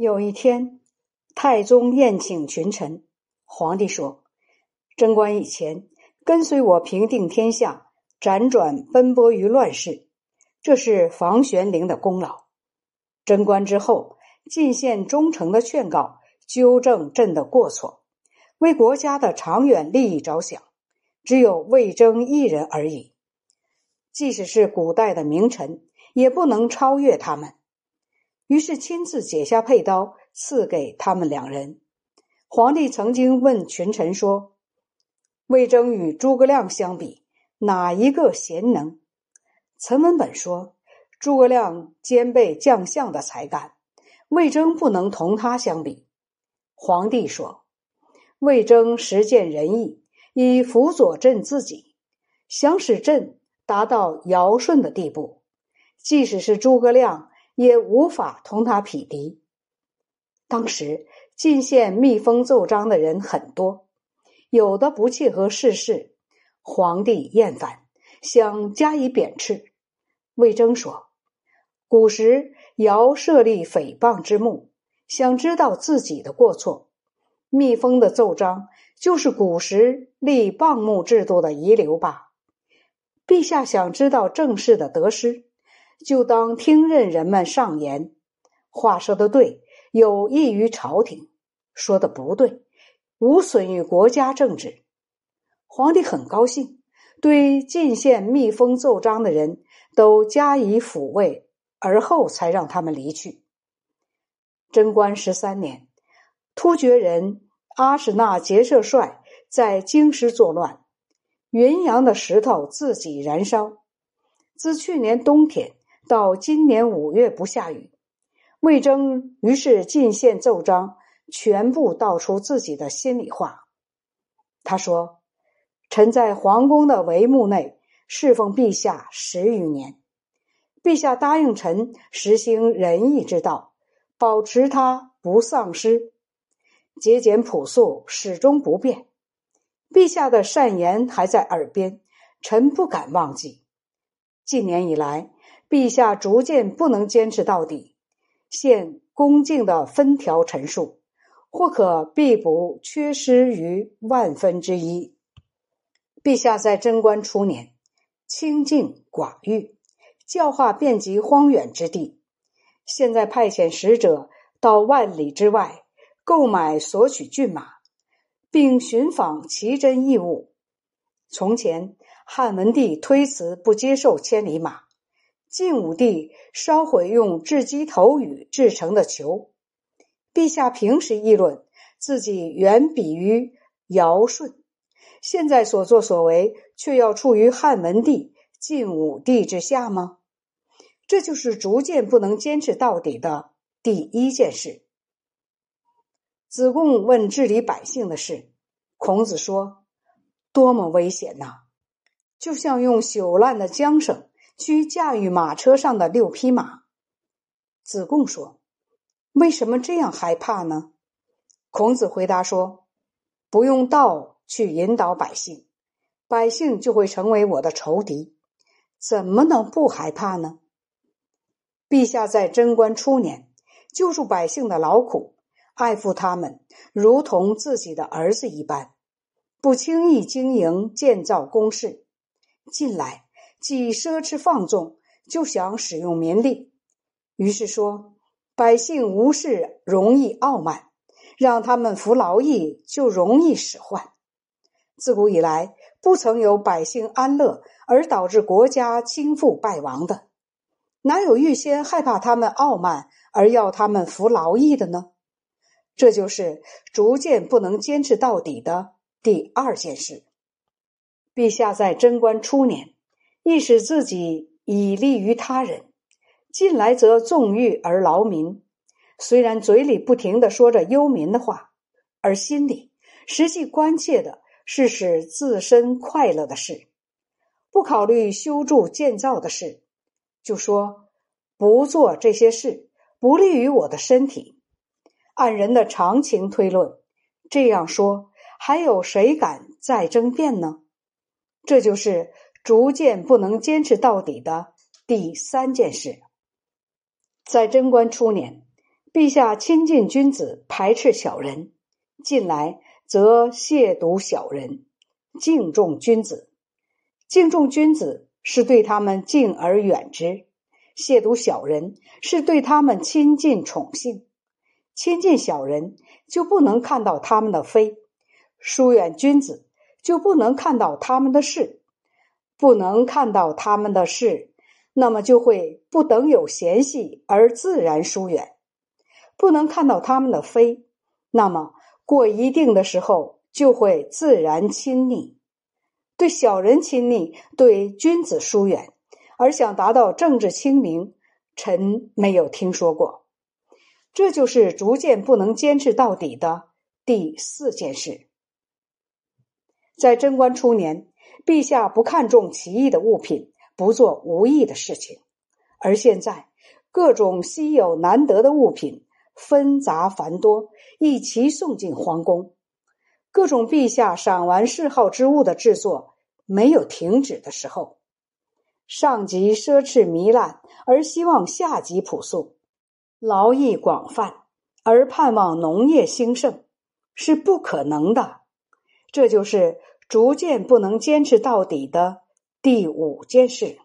有一天，太宗宴请群臣，皇帝说：“贞观以前跟随我平定天下，辗转奔波于乱世，这是房玄龄的功劳；贞观之后，进献忠诚的劝告，纠正朕的过错，为国家的长远利益着想，只有魏征一人而已。即使是古代的名臣，也不能超越他们。”于是亲自解下佩刀，赐给他们两人。皇帝曾经问群臣说：“魏征与诸葛亮相比，哪一个贤能？”陈文本说：“诸葛亮兼备将相的才干，魏征不能同他相比。”皇帝说：“魏征实践仁义，以辅佐朕自己，想使朕达到尧舜的地步。即使是诸葛亮。”也无法同他匹敌。当时进献密封奏章的人很多，有的不切合世事，皇帝厌烦，想加以贬斥。魏征说：“古时尧设立诽谤之目，想知道自己的过错。密封的奏章就是古时立谤目制度的遗留吧？陛下想知道政事的得失。”就当听任人们上言，话说的对，有益于朝廷；说的不对，无损于国家政治。皇帝很高兴，对进献密封奏章的人都加以抚慰，而后才让他们离去。贞观十三年，突厥人阿史那结社帅在京师作乱，云阳的石头自己燃烧。自去年冬天。到今年五月不下雨，魏征于是进献奏章，全部道出自己的心里话。他说：“臣在皇宫的帷幕内侍奉陛下十余年，陛下答应臣实行仁义之道，保持它不丧失，节俭朴素始终不变。陛下的善言还在耳边，臣不敢忘记。近年以来。”陛下逐渐不能坚持到底，现恭敬的分条陈述，或可必不缺失于万分之一。陛下在贞观初年清静寡欲，教化遍及荒远之地，现在派遣使者到万里之外购买索取骏马，并寻访奇珍异物。从前汉文帝推辞不接受千里马。晋武帝烧毁用雉鸡头羽制成的球，陛下平时议论自己远比于尧舜，现在所作所为却要处于汉文帝、晋武帝之下吗？这就是逐渐不能坚持到底的第一件事。子贡问治理百姓的事，孔子说：“多么危险呐！就像用朽烂的缰绳。”去驾驭马车上的六匹马，子贡说：“为什么这样害怕呢？”孔子回答说：“不用道去引导百姓，百姓就会成为我的仇敌，怎么能不害怕呢？”陛下在贞观初年救助百姓的劳苦，爱护他们如同自己的儿子一般，不轻易经营建造宫室。近来。既奢侈放纵，就想使用民力，于是说百姓无事容易傲慢，让他们服劳役就容易使唤。自古以来，不曾有百姓安乐而导致国家倾覆败亡的，哪有预先害怕他们傲慢而要他们服劳役的呢？这就是逐渐不能坚持到底的第二件事。陛下在贞观初年。亦使自己以利于他人，近来则纵欲而劳民。虽然嘴里不停的说着忧民的话，而心里实际关切的是使自身快乐的事，不考虑修筑建造的事，就说不做这些事不利于我的身体。按人的常情推论，这样说还有谁敢再争辩呢？这就是。逐渐不能坚持到底的第三件事，在贞观初年，陛下亲近君子，排斥小人；近来则亵渎小人，敬重君子。敬重君子是对他们敬而远之，亵渎小人是对他们亲近宠幸。亲近小人就不能看到他们的非，疏远君子就不能看到他们的事，不能看到他们的事，那么就会不等有嫌隙而自然疏远；不能看到他们的非，那么过一定的时候就会自然亲昵。对小人亲昵，对君子疏远，而想达到政治清明，臣没有听说过。这就是逐渐不能坚持到底的第四件事。在贞观初年，陛下不看重奇异的物品，不做无益的事情；而现在，各种稀有难得的物品纷杂繁多，一齐送进皇宫。各种陛下赏玩嗜好之物的制作没有停止的时候。上级奢侈糜烂，而希望下级朴素。劳役广泛而盼望农业兴盛是不可能的，这就是逐渐不能坚持到底的第五件事。